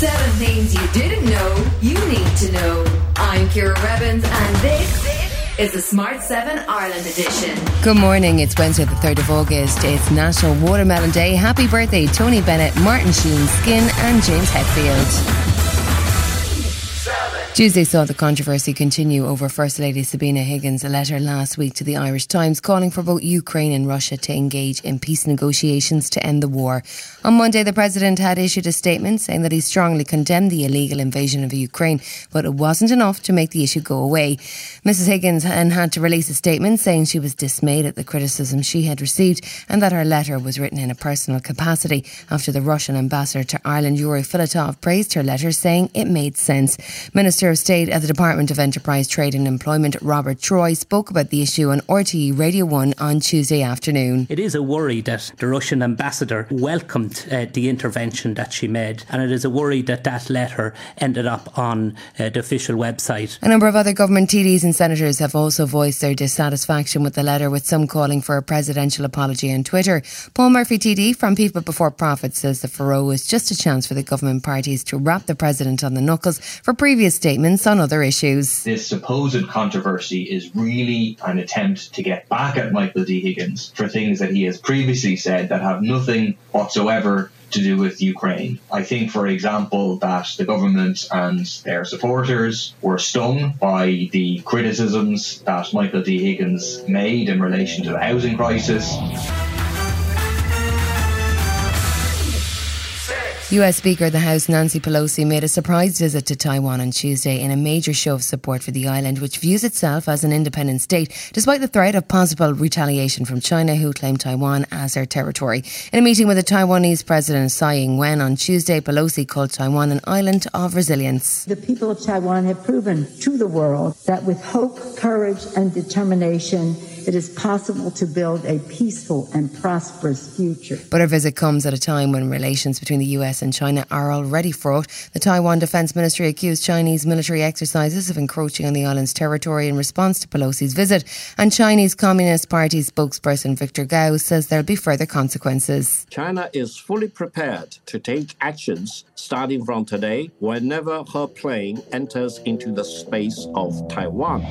Seven things you didn't know you need to know. I'm Ciara Revins, and this is the Smart 7 Ireland edition. Good morning. It's Wednesday, the 3rd of August. It's National Watermelon Day. Happy birthday, Tony Bennett, Martin Sheen, Skin, and James Hetfield. Tuesday saw the controversy continue over First Lady Sabina Higgins' letter last week to the Irish Times calling for both Ukraine and Russia to engage in peace negotiations to end the war. On Monday, the President had issued a statement saying that he strongly condemned the illegal invasion of Ukraine, but it wasn't enough to make the issue go away. Mrs. Higgins then had to release a statement saying she was dismayed at the criticism she had received and that her letter was written in a personal capacity after the Russian ambassador to Ireland, Yuri Filatov, praised her letter, saying it made sense. Minister Minister of State at the Department of Enterprise, Trade and Employment, Robert Troy, spoke about the issue on RTE Radio 1 on Tuesday afternoon. It is a worry that the Russian ambassador welcomed uh, the intervention that she made, and it is a worry that that letter ended up on uh, the official website. A number of other government TDs and senators have also voiced their dissatisfaction with the letter, with some calling for a presidential apology on Twitter. Paul Murphy TD from People Before Profit says the furrow is just a chance for the government parties to rap the president on the knuckles for previous statements statements on other issues. This supposed controversy is really an attempt to get back at Michael D. Higgins for things that he has previously said that have nothing whatsoever to do with Ukraine. I think, for example, that the government and their supporters were stung by the criticisms that Michael D. Higgins made in relation to the housing crisis. US Speaker of the House Nancy Pelosi made a surprise visit to Taiwan on Tuesday in a major show of support for the island, which views itself as an independent state, despite the threat of possible retaliation from China, who claim Taiwan as their territory. In a meeting with the Taiwanese President Tsai Ing-wen on Tuesday, Pelosi called Taiwan an island of resilience. The people of Taiwan have proven to the world that with hope, courage, and determination, it is possible to build a peaceful and prosperous future. But her visit comes at a time when relations between the US and China are already fraught. The Taiwan Defense Ministry accused Chinese military exercises of encroaching on the island's territory in response to Pelosi's visit. And Chinese Communist Party spokesperson Victor Gao says there'll be further consequences. China is fully prepared to take actions starting from today whenever her plane enters into the space of Taiwan.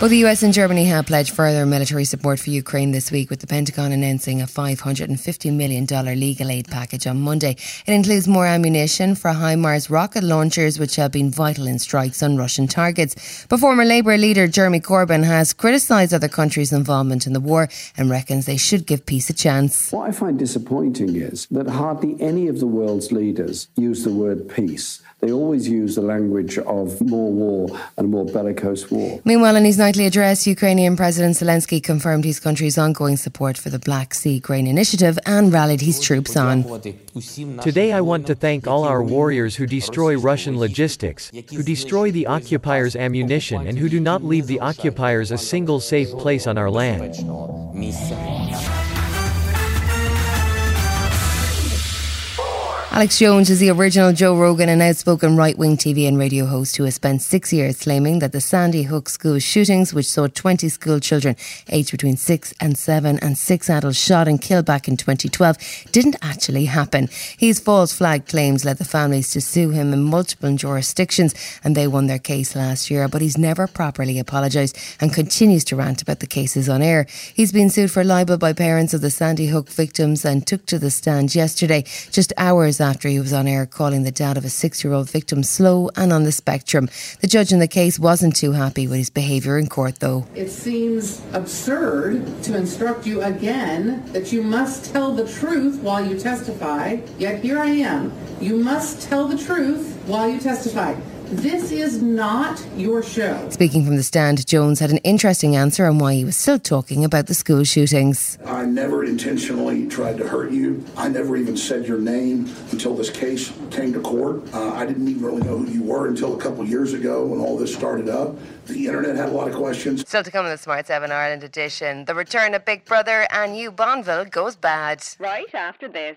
Both the US and Germany have pledged further military support for Ukraine this week, with the Pentagon announcing a $550 million legal aid package on Monday. It includes more ammunition for HIMARS rocket launchers, which have been vital in strikes on Russian targets. But former Labour leader Jeremy Corbyn has criticised other countries' involvement in the war and reckons they should give peace a chance. What I find disappointing is that hardly any of the world's leaders use the word peace. They always use the language of more war and more bellicose war. Meanwhile, in his nightly address, Ukrainian President Zelensky confirmed his country's ongoing support for the Black Sea Grain Initiative and rallied his troops on. Today, I want to thank all our warriors who destroy Russian logistics, who destroy the occupiers' ammunition, and who do not leave the occupiers a single safe place on our land. Alex Jones is the original Joe Rogan, an outspoken right wing TV and radio host who has spent six years claiming that the Sandy Hook school shootings, which saw 20 school children aged between six and seven and six adults shot and killed back in 2012, didn't actually happen. His false flag claims led the families to sue him in multiple jurisdictions, and they won their case last year, but he's never properly apologised and continues to rant about the cases on air. He's been sued for libel by parents of the Sandy Hook victims and took to the stand yesterday, just hours after he was on air calling the dad of a six year old victim slow and on the spectrum. The judge in the case wasn't too happy with his behaviour in court, though. It seems absurd to instruct you again that you must tell the truth while you testify, yet here I am. You must tell the truth while you testify. This is not your show. Speaking from the stand, Jones had an interesting answer on why he was still talking about the school shootings. I never intentionally tried to hurt you. I never even said your name until this case came to court. Uh, I didn't even really know who you were until a couple years ago when all this started up. The internet had a lot of questions. Still to come in the Smart 7 Ireland edition, the return of Big Brother and Hugh Bonneville goes bad. Right after this.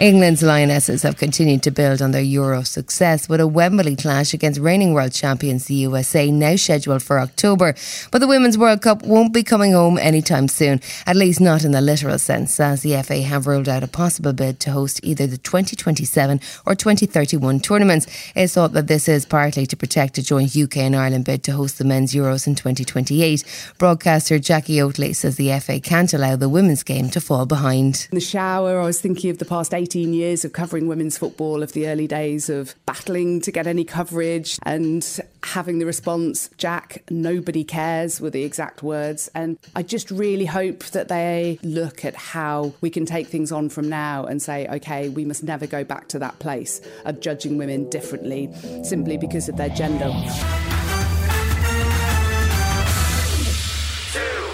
England's Lionesses have continued to build on their Euro success with a Wembley clash against reigning world champions the USA now scheduled for October. But the Women's World Cup won't be coming home anytime soon, at least not in the literal sense, as the FA have ruled out a possible bid to host either the 2027 or 2031 tournaments. It's thought that this is partly to protect a joint UK and Ireland bid to host the men's Euros in 2028. Broadcaster Jackie Oatley says the FA can't allow the women's game to fall behind. In the shower, I was thinking of the past 18 years of covering women's football, of the early days of battling to get any coverage and having the response, Jack, nobody cares, were the exact words. And I just really hope that they look at how we can take things on from now and say, okay, we must never go back to that place of judging women differently simply because of their gender.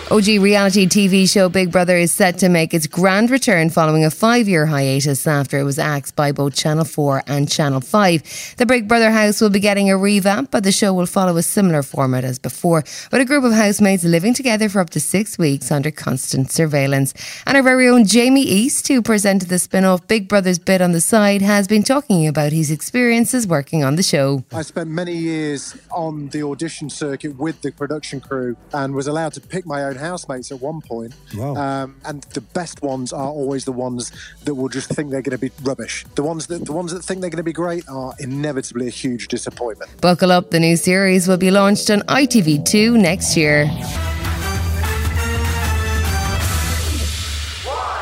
OG reality TV show Big Brother is set to make its grand return following a five year hiatus after it was axed by both Channel 4 and Channel 5. The Big Brother house will be getting a revamp, but the show will follow a similar format as before, with a group of housemates living together for up to six weeks under constant surveillance. And our very own Jamie East, who presented the spin off Big Brother's bit on the side, has been talking about his experiences working on the show. I spent many years on the audition circuit with the production crew and was allowed to pick my own housemates at one point. Wow. Um, and the best ones are always the ones that will just think they're going to be rubbish. The ones that the ones that think they're going to be great are inevitably a huge disappointment. Buckle up, the new series will be launched on ITV2 next year.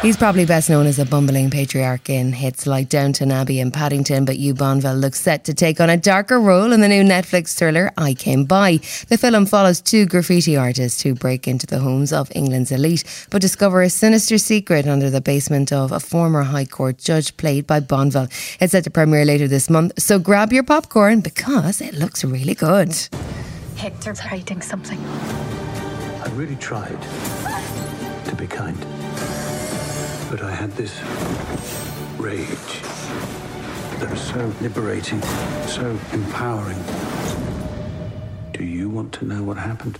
He's probably best known as a bumbling patriarch in hits like Downton Abbey and Paddington, but Hugh Bonneville looks set to take on a darker role in the new Netflix thriller I Came By. The film follows two graffiti artists who break into the homes of England's elite, but discover a sinister secret under the basement of a former High Court judge played by Bonneville. It's set to premiere later this month, so grab your popcorn because it looks really good. Hector's hiding something. I really tried to be kind. But I had this rage that was so liberating, so empowering. Do you want to know what happened?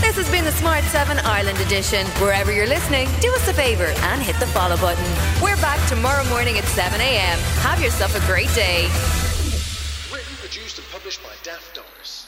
This has been the Smart 7 Ireland edition. Wherever you're listening, do us a favour and hit the follow button. We're back tomorrow morning at 7 a.m. Have yourself a great day. Written, produced, and published by Daft Doris.